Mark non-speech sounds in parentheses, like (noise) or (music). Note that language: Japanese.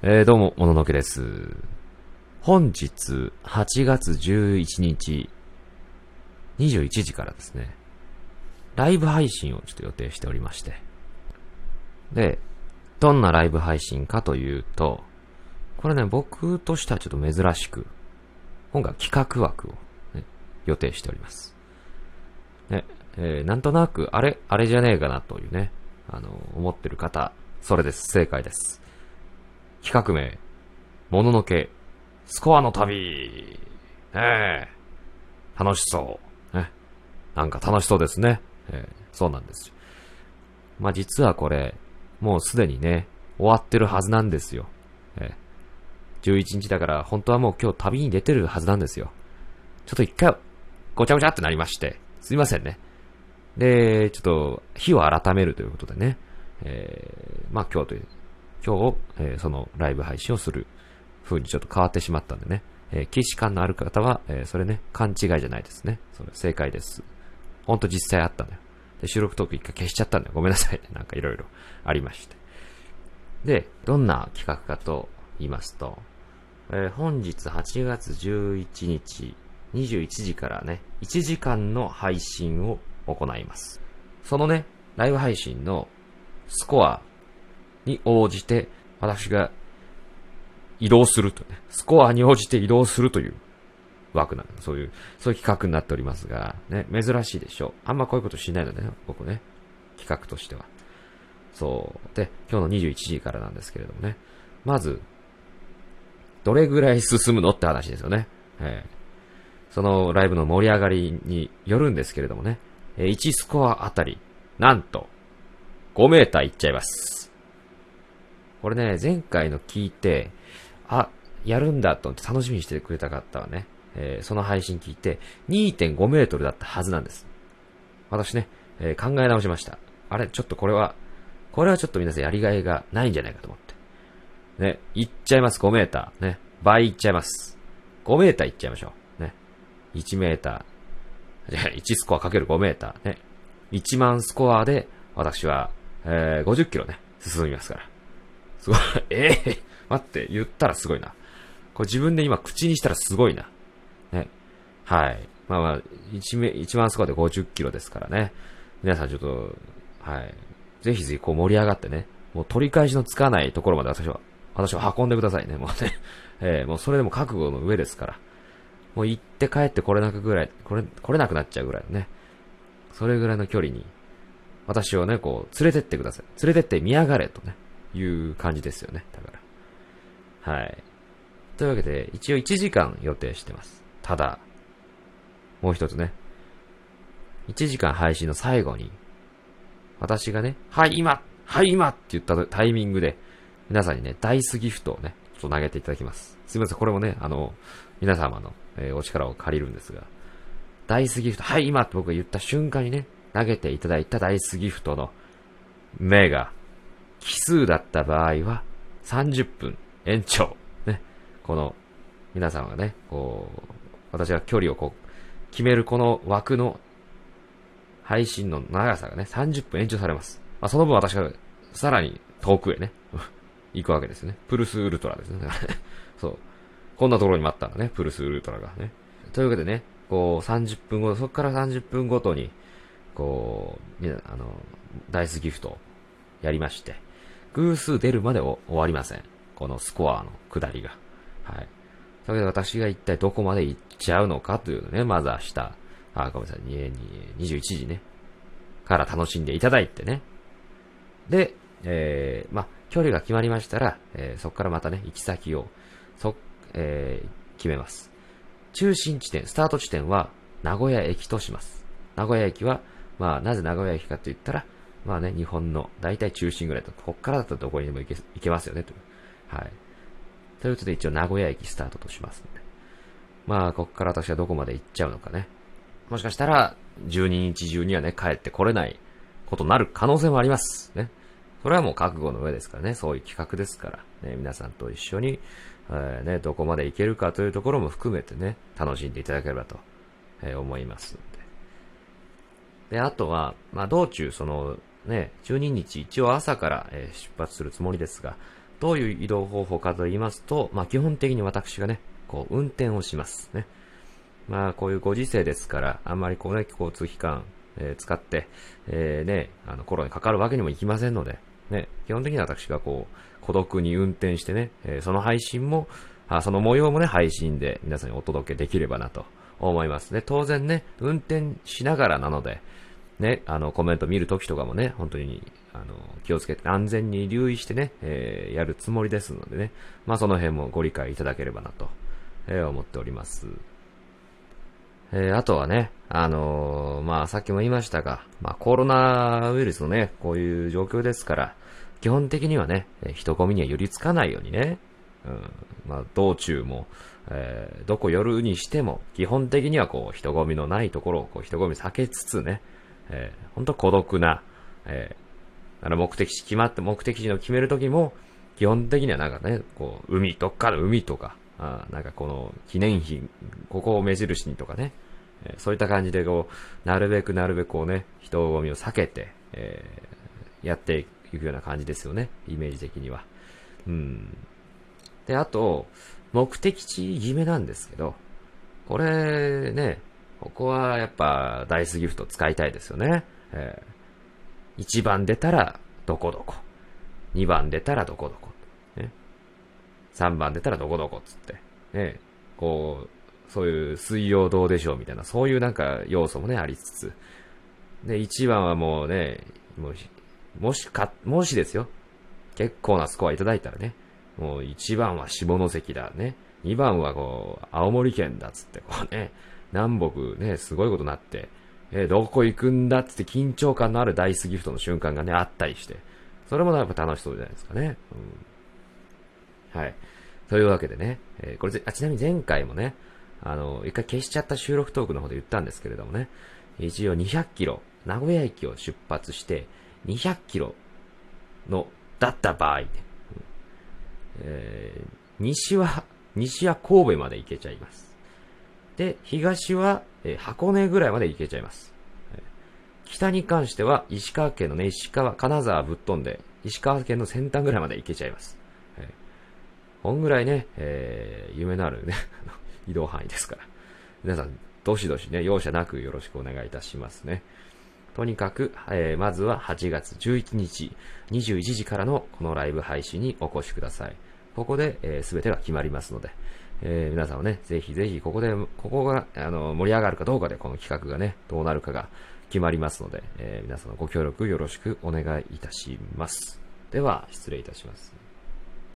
えー、どうも、もののけです。本日、8月11日、21時からですね、ライブ配信をちょっと予定しておりまして。で、どんなライブ配信かというと、これね、僕としてはちょっと珍しく、今回企画枠を、ね、予定しております。ね、えー、なんとなく、あれ、あれじゃねえかなというね、あの、思ってる方、それです。正解です。企画名、もののけ、スコアの旅。ねえ。楽しそう。ね。なんか楽しそうですね。えーそうなんですよ。まあ、実はこれ、もうすでにね、終わってるはずなんですよ。えー11日だから、本当はもう今日旅に出てるはずなんですよ。ちょっと一回、ごちゃごちゃってなりまして、すいませんね。で、ちょっと、日を改めるということでね、えーまあ今日という、今日、えーそのライブ配信をする風にちょっと変わってしまったんでね、えー、既視感のある方は、えーそれね、勘違いじゃないですね。それ正解です。ほんと実際あったのよ。で、収録トーク一回消しちゃったんだよ。ごめんなさいね。(laughs) なんかいろいろありまして。で、どんな企画かと言いますと、えー本日8月11日21時からね、1時間の配信を行います。そのね、ライブ配信のスコアに応じて、私が移動するとね、スコアに応じて移動するという枠なん。そういう、そういう企画になっておりますが、ね、珍しいでしょう。あんまこういうことしないのでね、僕ね、企画としては。そう。で、今日の21時からなんですけれどもね、まず、どれぐらい進むのって話ですよね。ええそのライブの盛り上がりによるんですけれどもね、え1スコアあたり、なんと、5メーターいっちゃいます。これね、前回の聞いて、あ、やるんだと思って楽しみにしてくれた方はね、えーその配信聞いて、2.5メートルだったはずなんです。私ね、えー考え直しました。あれ、ちょっとこれは、これはちょっと皆さんやりがいがないんじゃないかと思って。ね、いっちゃいます、5メーター。ね、倍いっちゃいます。5メーターいっちゃいましょう。ね。1メーター。じゃあ1スコアかける5メーター。ね。1万スコアで、私は、えー、50キロね、進みますから。すごい、ええ待って、言ったらすごいな。これ自分で今口にしたらすごいな。ね。はい。まあまあ、1, メ1万スコアで50キロですからね。皆さんちょっと、はい。ぜひぜひこう盛り上がってね、もう取り返しのつかないところまで私は、私を運んでくださいね、もうね。(laughs) えーもうそれでも覚悟の上ですから。もう行って帰ってこれなくぐらい、これ、来れなくなっちゃうぐらいのね。それぐらいの距離に、私をね、こう、連れてってください。連れてって見やがれとね、いう感じですよね。だから。はい。というわけで、一応1時間予定してます。ただ、もう一つね。1時間配信の最後に、私がね、はい、今はい、今って言ったタイミングで、皆さんにね、ダイスギフトをね、ちょっと投げていただきます。すいません、これもね、あの、皆様の、えーお力を借りるんですが、ダイスギフト、はい、今って僕が言った瞬間にね、投げていただいたダイスギフトの目が、奇数だった場合は、30分延長。ね。この、皆様がね、こう、私が距離をこう、決めるこの枠の配信の長さがね、30分延長されます。まあ、その分私がさらに遠くへね、(laughs) 行くわけですね。プルスウルトラですね。(laughs) そう。こんなところにもあったんだね、プルスウルトラがね。というわけでね、こう30分後、そこから30分ごとに、こう、みなあの、ダイスギフトをやりまして、偶数出るまで終わりません。このスコアの下りが。はい。というわけで私が一体どこまで行っちゃうのかというのね、まず明日、あ、ごめんなさい、21時ね、から楽しんでいただいてね。で、えー、まあ、距離が決まりましたら、えーそこからまたね、行き先を、そ、えー決めます。中心地点、スタート地点は名古屋駅とします。名古屋駅は、まあ、なぜ名古屋駅かと言ったら、まあね、日本の大体中心ぐらいと、こっからだったらどこにでも行け、行けますよね、と。はい。ということで一応名古屋駅スタートとしますので。まあ、こっから私はどこまで行っちゃうのかね。もしかしたら、12日中にはね、帰ってこれないことになる可能性もあります。ね。それはもう覚悟の上ですからね、そういう企画ですから、ね、皆さんと一緒に、えーね、どこまで行けるかというところも含めてね、楽しんでいただければと、えー思いますので。で、あとは、まあ、道中、その、ね、12日、一応朝から、え出発するつもりですが、どういう移動方法かと言いますと、まあ基本的に私がね、こう運転をしますね。まあこういうご時世ですから、あんまりこうね、交通機関、えー、使って、えー、ね、あのコロナにかかるわけにもいきませんので、ね、基本的に私がこう、孤独に運転してね、えー、その配信も、あその模様もね、配信で皆さんにお届けできればなと思いますね。当然ね、運転しながらなので、ね、あの、コメント見るときとかもね、本当に、あの、気をつけて安全に留意してね、えー、やるつもりですのでね、まあその辺もご理解いただければなと、えー、思っております。えー、あとはね、あのー、まあさっきも言いましたが、まあコロナウイルスのね、こういう状況ですから、基本的にはね、人混みには寄りつかないようにね、うん、まあ道中も、えー、どこ寄るにしても、基本的にはこう人混みのないところをこう人混み避けつつね、えー、本当孤独な、えー、あの目的地決まって、目的地の決めるときも、基本的にはなんかね、こう、海、どっかの海とか、あなんかこの記念碑、ここを目印にとかね、えー、そういった感じでこう、なるべくなるべくこうね、人混みを避けて、えー、やっていくような感じですよね、イメージ的には。うん。で、あと、目的地決めなんですけど、これね、ここはやっぱダイスギフト使いたいですよね。えー、1番出たらどこどこ。2番出たらどこどこ。ね、3番出たらどこどこっつって。ね、こう、そういう水曜どうでしょうみたいな、そういうなんか要素もね、ありつつ。で、1番はもうね、もし、もしか、もしですよ。結構なスコアいただいたらね、もう1番は下関だね。2番はこう、青森県だっつって、こうね、南北ね、すごいことになって、えー、どこ行くんだって緊張感のあるダイスギフトの瞬間がね、あったりして、それもやっぱ楽しそうじゃないですかね。うん、はい。というわけでね、えー、これあ、ちなみに前回もね、あの、一回消しちゃった収録トークの方で言ったんですけれどもね、一応200キロ、名古屋駅を出発して、200キロの、だった場合、ね、えー、西は、西は神戸まで行けちゃいます。で、東は、え、箱根ぐらいまで行けちゃいます。北に関しては、石川県のね、石川、金沢ぶっ飛んで、石川県の先端ぐらいまで行けちゃいます。えー、こんぐらいね、えー、夢のあるね (laughs) 移動範囲ですから。皆さん、どしどしね、容赦なくよろしくお願いいたしますね。とにかく、えー、まずは8月11日、21時からのこのライブ配信にお越しください。ここで、えー、全てが決まりますので、えー、皆さんもね、ぜひぜひここで、ここが、あの、盛り上がるかどうかで、この企画がね、どうなるかが決まりますので、えー、皆さんのご協力よろしくお願いいたします。では、失礼いたします。